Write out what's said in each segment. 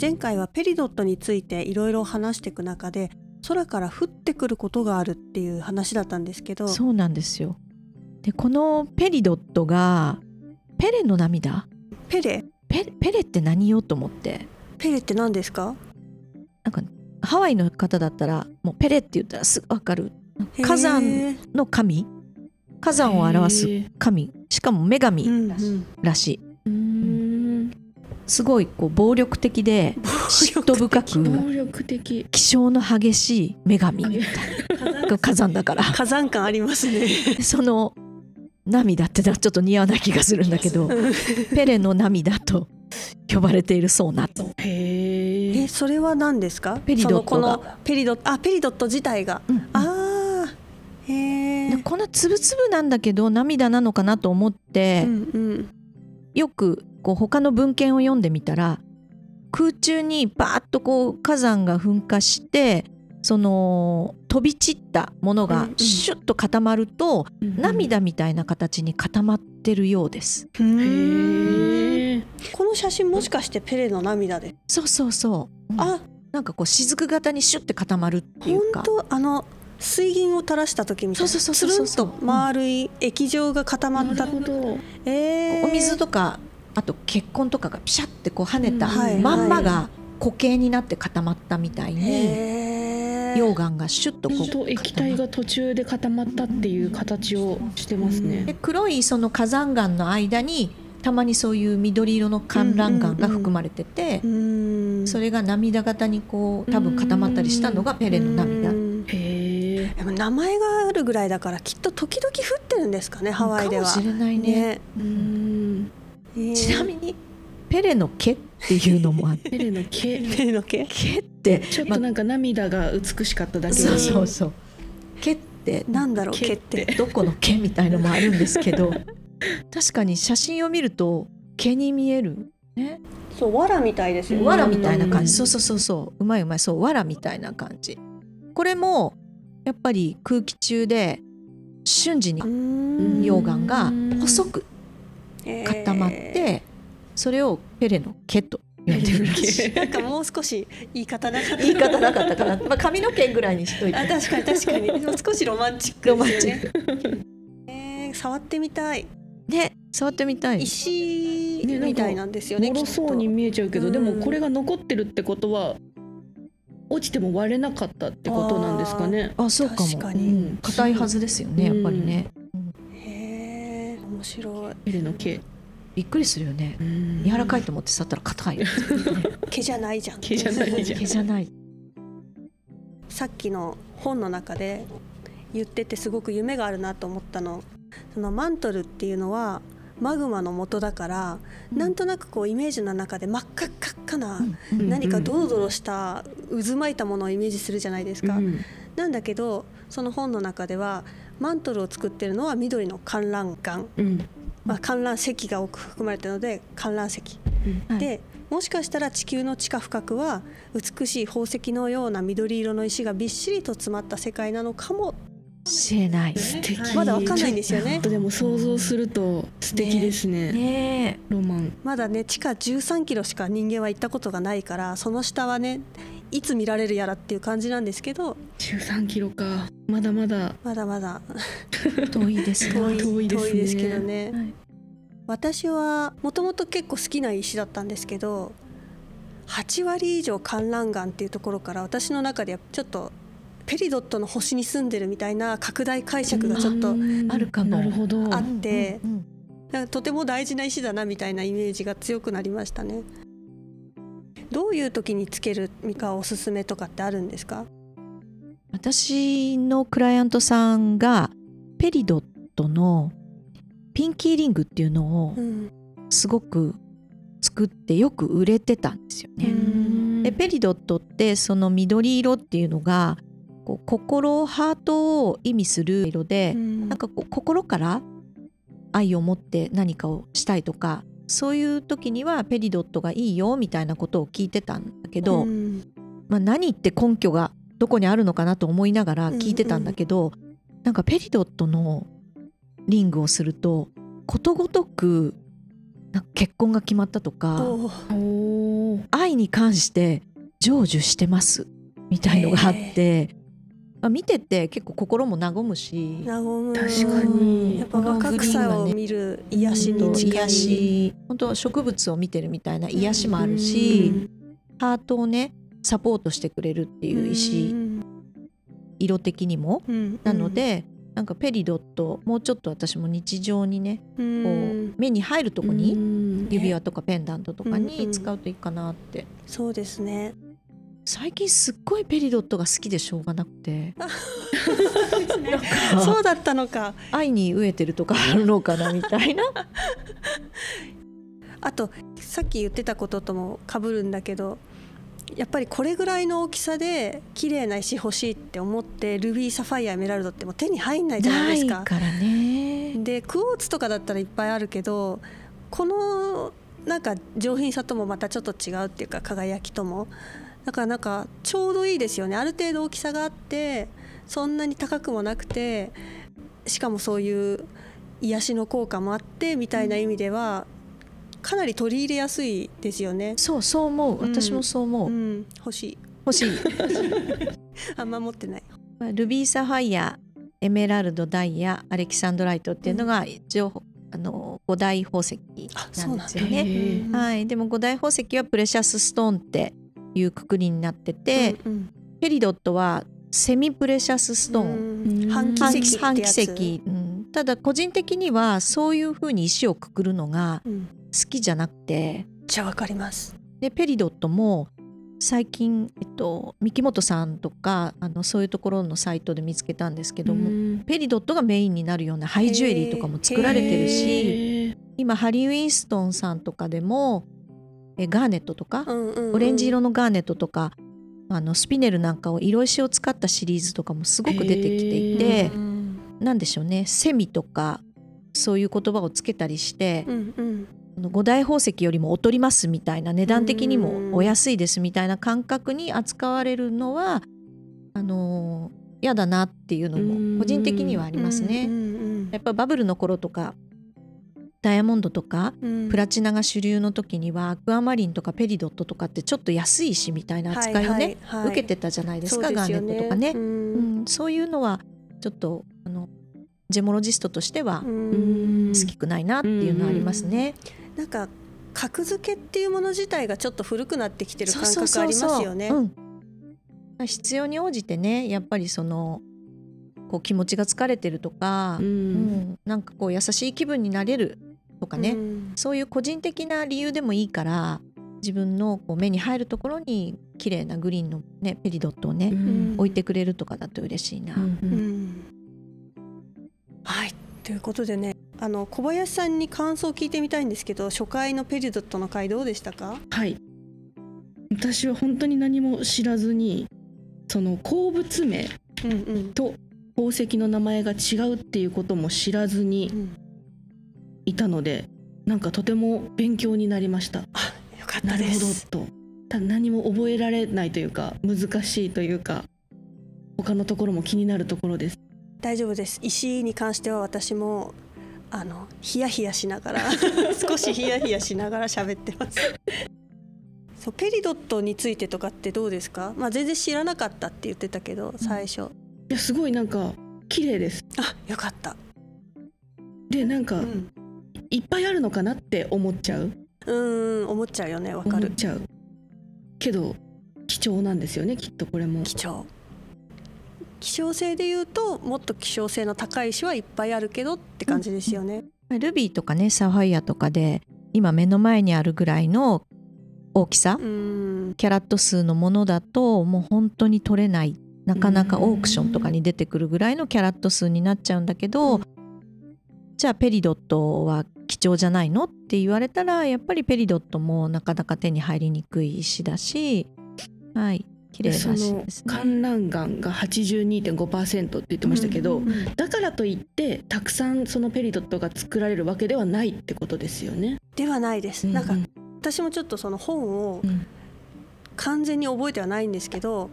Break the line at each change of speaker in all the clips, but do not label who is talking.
前回はペリドットについていろいろ話していく中で空から降ってくることがあるっていう話だったんですけど
そうなんですよ。でこのペリドットがペレの涙
ペレ？
ペペレって何よと思って。
ペレって何ですか？
なんかハワイの方だったらもうペレって言ったらすぐ分かる。火山の神？火山を表す神。しかも女
う
神らしい、すごいこう暴力的で嫉妬深
暴
く
力的。
気性の激しい女神。みたいな火山だから
火山感ありますね。
その涙ってのはちょっと似合わない気がするんだけど ペレの涙と呼ばれているそうな。と
へえ
えそれは何ですか？
ペリドットが。
そのこのペリドットあペリドット自体が。
うん。
ああへえ
でこんなつぶつぶなんだけど涙なのかなと思って、
うんうん。
よくこう他の文献を読んでみたら空中にバーッとこう火山が噴火してその飛び散ったものが
うんうん。
シュッと固まると、涙みたいな形に固まってるようです。
この写真もしかしてペレの涙で？
そうそうそう。うん。
あ。
なんかこう雫型にシュッて固まるっていうか。
本当あの水銀を垂らした時みたいな
そうそうそうそう
つるんと丸い液状が固まった
なるほど。
えー。
お水とかあと血痕とかがピシャってこう跳ねたまんまが固形になって固まったみたいに溶岩がシュッとこ
本
う
当液体が途中で固まったっていう形をしてます
で
ね。
黒いその火山岩の間にたまにそういう緑色の観覧岩が含まれてて
うーん。
それが涙型にこう多分固まったりしたのがペレの涙。
でも名前があるぐらいだからきっと時々降ってるんですかねハワイでは。
かもしれないね。
ね。
うん。
えー
ちなみにペレの毛っていうのもあって。
ペレの毛？
ペレの毛？
毛って
ちょっとなんか涙が美しかっただけ
そう
に。
そうそう。毛って
なんだろう？
毛
毛って。
どこの毛みたいのもあるんですけど。確かに写真を見ると毛に見える？ね？
そう藁みたいですよ。ね
藁みたいな感
うん。
じそうそうそうそう。うまいうまい。そう藁みたいな感じ。これもやっぱり空気中で瞬時に
うん。
溶岩が細く
えー
固まってそれをペレの毛と呼んでるらしい。
なんかもう少し言い方なかった。
言い方なかったかな、まあ、髪の毛ぐらいにしといて。
あ確かに確かに。でも少しロマンチック
ロマンチ
ですよね
ック。
えー触ってみたい。
ね触ってみたい。
石みたいなんですよね
脆そうに見えちゃうけど、
うん。
でもこれが残ってるってことは落ちても割れなかったってことなんですかね。
あそうかもう
確かに
ん。硬いはずですよねやっぱりね、
面白い。
ペレの毛。
びっくりするよね。
うん。
柔らかいと思って触ったら硬い、ね、
毛じゃないじゃん。
毛じゃないじゃん。
毛じゃない。
さっきの本の中で言っててすごく夢があるなと思ったの。そのマントルっていうのはマグマの元だから、なんとなくこうイメージの中で真っ赤っかっかな、
うん。
何かドロドロした渦巻いたものをイメージするじゃないですか、
うん。
なんだけどその本の中ではマントルを作ってるのは緑の観覧岩、
うん。
まあ、観覧石が多く含まれてるので観覧石、
はい。
でもしかしたら地球の地下深くは美しい宝石のような緑色の石がびっしりと詰まった世界なのかも。
しれない。
素敵。
まだわかんないんですよね。
でも想像すると素敵ですね。
ね。
ロマン。
まだね地下13キロしか人間は行ったことがないからその下はねいつ見られるやらっていう感じなんですけど
13キロか。まだまだ。
まだまだ。
え 遠いです
遠い
遠いですね。
遠いですけどね、
はい。
私はもともと結構好きな石だったんですけど8割以上観覧岩っていうところから私の中ではちょっとペリドットの星に住んでるみたいな拡大解釈がちょっと
うん。
あるかも。
あってとても大事な石だなみたいなイメージが強くなりましたね。どういう時につけるみかおすすめとかってあるんですか？
私のクライアントさんがペリドットのピンキーリングっていうのを
うん、
すごく作ってよく売れてたんですよ
う
ね。
ん
でペリドットってその緑色っていうのがこう心ハートを意味する色で、
うん
なんかこう心から愛を持って何かをしたいとかそういう時にはペリドットがいいよみたいなことを聞いてたんだけど、
うん。
まあ、何って根拠がどこにあるのかなと思いながら聞いてたんだけど、なんかペリドットのリングをするとことごとく結婚が決まったとか愛に関して成就してますみたいのがあって、まあ見てて結構心も和むし。
和む。
確かに。
やっぱ若草を見る癒しに近い
癒し本当植物を見てるみたいな癒しもあるし、ハートをねサポートしてくれるっていう石、色的にも。
うん。
なの、で、なんかペリドットもうちょっと私も日常にね
う
こうん。目に入るとこに
うん。
指輪とかペンダントとか
うん
に使うといいかなって。
そうですね
最近すっごいペリドットが好きでしょうがなくて。
そうだったのか。
愛に飢えてるとかあるのかなみたいな。
あとさっき言ってたことともかぶるんだけどやっぱりこれぐらいの大きさで綺麗な石欲しいって思ってルビーサファイアエメラルドってもう手に入んないじゃないですか。
からね。
でクォーツとかだったらいっぱいあるけどこのなんか上品さともまたちょっと違うっていうか輝きともだからなんかちょうどいいですよね。ある程度大きさがあってそんなに高くもなくてしかもそういう癒しの効果もあってみたいな意味ではかなり取り入れやすいですよね。
そうそう思う。
うん。
私もそう思う、
うん、欲しい。
欲しい。
あんま持ってない。
まあルビーサファイアエメラルドダイヤアレキサンドライトっていうのが一応、あの五大宝石なんですよ
へ
ね。
ー
はい、でも五大宝石はプレシャスストーンっていうくくりになってて、
うんうん。
ペリドットはセミプレシャスストーン、
うん。半
半
奇跡
半奇
ってやつ。
跡、うん、ただ個人的にはそういうふうに石をくくるのが
うん。
好きじゃなくて。
じゃあわかります。
でペリドットも最近、えっと、三木本さんとかあのそういうところのサイトで見つけたんですけども、
うん。
ペリドットがメインになるようなハイジュエリーとかも作られてるし今ハリー・ウィンストンさんとかでもえガーネットとか、オレンジ色のガーネットとかあのスピネルなんかを色石を使ったシリーズとかもすごく出てきていて、
うん
なんでしょうねセミとかそういう言葉をつけたりして、
うんうん。
この五大宝石よりも劣りますみたいな値段的に
うん
もお安いですみたいな感覚に扱われるのはあのー嫌だなっていうのも個人的にはありますね。やっぱバブルの頃とかダイヤモンドとか
うん。
プラチナが主流の時にはアクアマリンとかペリドットとかってちょっと安いしみたいな扱いをね、
はいはいはい。
受けてたじゃないですか
そう
ガーネ
よ
ットとかね、
う
うん。ん、そういうのはちょっとあのジェモロジストとしては
うん。
好きくないなっていうのはありますね。
なんか格付けっていうもの自体がちょっと古くなってきてる感覚ありますよね。
うん。必要に応じてねやっぱりそのこう気持ちが疲れてるとか、
う
うんん。なんかこう優しい気分になれるとかね、
うん。
そういう個人的な理由でもいいから自分のこう目に入るところに綺麗なグリーンの、ね、ペリドットをね、
うん。
置いてくれるとかだと嬉しいな。
うん。
うん。はい。ということでねあの小林さんに感想を聞いてみたいんですけど初回のペリドットの回どうでしたか？
はい。私は本当に何も知らずにその鉱物名
うんうん。
と宝石の名前が違うっていうことも知らずに
うん
いたのでなんかとても勉強になりました。
よかった
なるほど
です。
と。ただ何も覚えられないというか難しいというか他のところも気になるところです。
大丈夫です。石に関しては私もあのヒヤヒヤしながら 少しヒヤヒヤしながら喋ってます。そうペリドットについてとかってどうですか、まあ、全然知らなかったって言ってたけど最初、
いやすごいなんか綺麗です。
あよかった、
でなんか
うん、
いっぱいあるのかなって思っちゃう。
うーん思っちゃうよねわかる。
思っちゃう。けど貴重なんですよねきっとこれも。
貴重。希少性で言うともっと希少性の高い石はいっぱいあるけどって感じですよね、
ルビーとかねサファイアとかで今目の前にあるぐらいの大きさ、
うーん。
キャラット数のものだともう本当に取れない。なかなかオークションとかに出てくるぐらいのキャラット数になっちゃうんだけど、
うん。
じゃあペリドットは貴重じゃないの？って言われたらやっぱりペリドットもなかなか手に入りにくい石だしはい綺麗だし
その
ですね。
観覧岩が82.5%って言ってましたけど、
うん
だからといってたくさんそのペリドットが作られるわけではないってことですよね。
ではないです、なんか私もちょっとその本を
うん。
完全に覚えてはないんですけど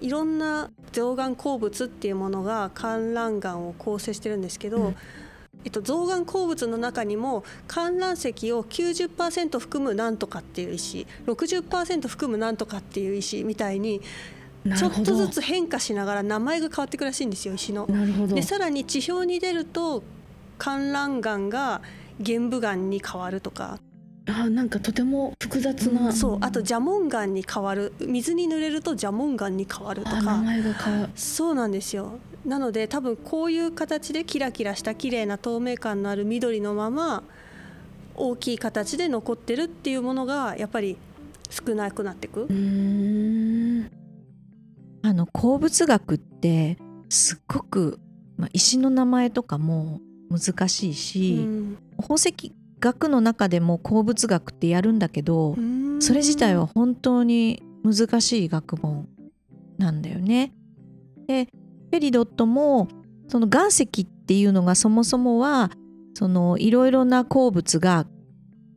いろんな象岩鉱物っていうものが観覧岩を構成してるんですけど、
うん
えっと、造岩鉱物の中にも観覧石を90%含むなんとかっていう石60%含むなんとかっていう石みたいにちょっとずつ変化しながら名前が変わっていくらしいんですよ石の。
なるほど。
でさらに地表に出ると観覧岩が玄武岩に変わるとか、
あなんかとても複雑な、
そう。あと蛇紋岩に変わる。水に濡れると蛇紋岩に変わるとか。
前が変わる。
そうなんですよなので多分こういう形でキラキラした綺麗な透明感のある緑のまま大きい形で残ってるっていうものがやっぱり少なくなっていく
あの鉱物学ってすっごく、まあ、石の名前とかも難しいし、
うん。
宝石学の中でも鉱物学ってやるんだけど、それ自体は本当に難しい学問なんだよね。でペリドットもその岩石っていうのがそもそもはそのいろいろな鉱物が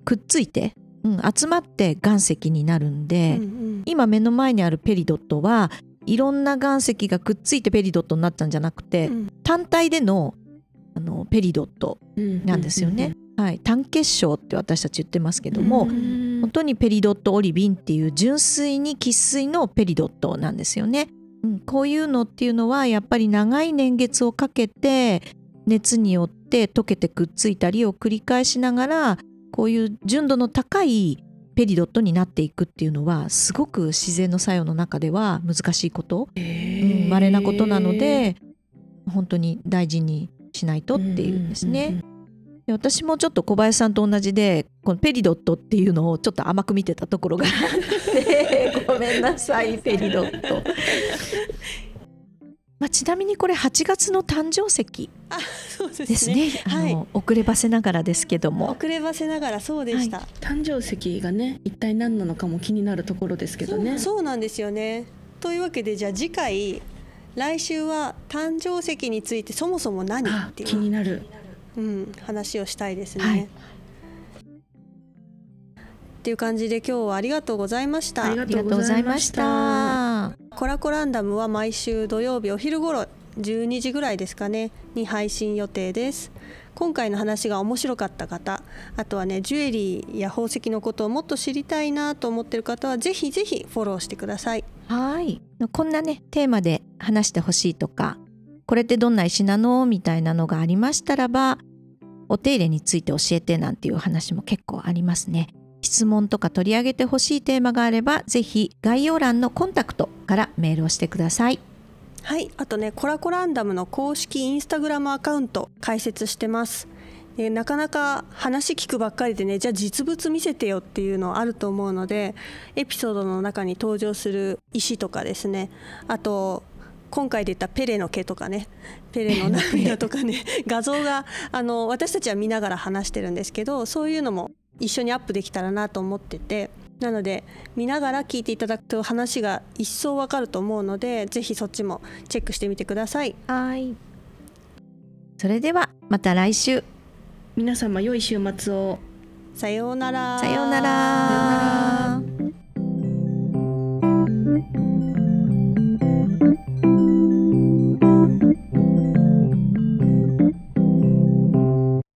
くっついて、うん、集まって岩石になるんで、
うんうん。
今目の前にあるペリドットはいろんな岩石がくっついてペリドットになったんじゃなくて、
うん。
単体でのあのペリドットなんですよね。はい、単結晶って私たち言ってますけども、
うん
本当にペリドットオリビンっていう純粋に生粋のペリドットなんですよね。うん、こういうのっていうのはやっぱり長い年月をかけて熱によって溶けてくっついたりを繰り返しながらこういう純度の高いペリドットになっていくっていうのはすごく自然の作用の中では難しいこと。うん稀なことなので本当に大事にしないとっていうんですね。で私もちょっと小林さんと同じでこのペリドットっていうのをちょっと甘く見てたところがあって ごめんなさいペリドット。まあ、ちなみにこれ8月の誕生石
あそうですね。
ですね。
はい。
あの遅ればせながらですけども。
遅ればせながらそうでした、
誕生石がね一体何なのかも気になるところですけどね。
そうなんですよね。というわけでじゃあ次回来週は誕生石についてそもそも何
あ
っていう
気になる。
うん、話をしたいですね。
はい
っていう感じで今日はありがとうございました
ありがとうございました。
コラコランダムは毎週土曜日お昼頃12時ぐらいですかねに配信予定です今回の話が面白かった方あとはねジュエリーや宝石のことをもっと知りたいなと思ってる方はぜひぜひフォローしてください
はい。こんなねテーマで話してほしいとか、これってどんな石なのみたいなのがありましたらば、お手入れについて教えてなんていう話も結構ありますね。質問とか取り上げてほしいテーマがあれば、ぜひ概要欄のコンタクトからメールをしてください。
はいあとねコラコランダムの公式インスタグラムアカウント開設してます。でなかなか話聞くばっかりでねじゃあ実物見せてよっていうのあると思うのでエピソードの中に登場する石とかですね。あと今回で言ったペレの毛とかね。ペレの涙とかね。画像があの私たちは見ながら話してるんですけどそういうのも一緒にアップできたらなと思っててなので見ながら聞いていただくと話が一層わかると思うのでぜひそっちもチェックしてみてください。
はい。それではまた来週。
皆様良い週末を
さようなら。
さようなら。
さようなら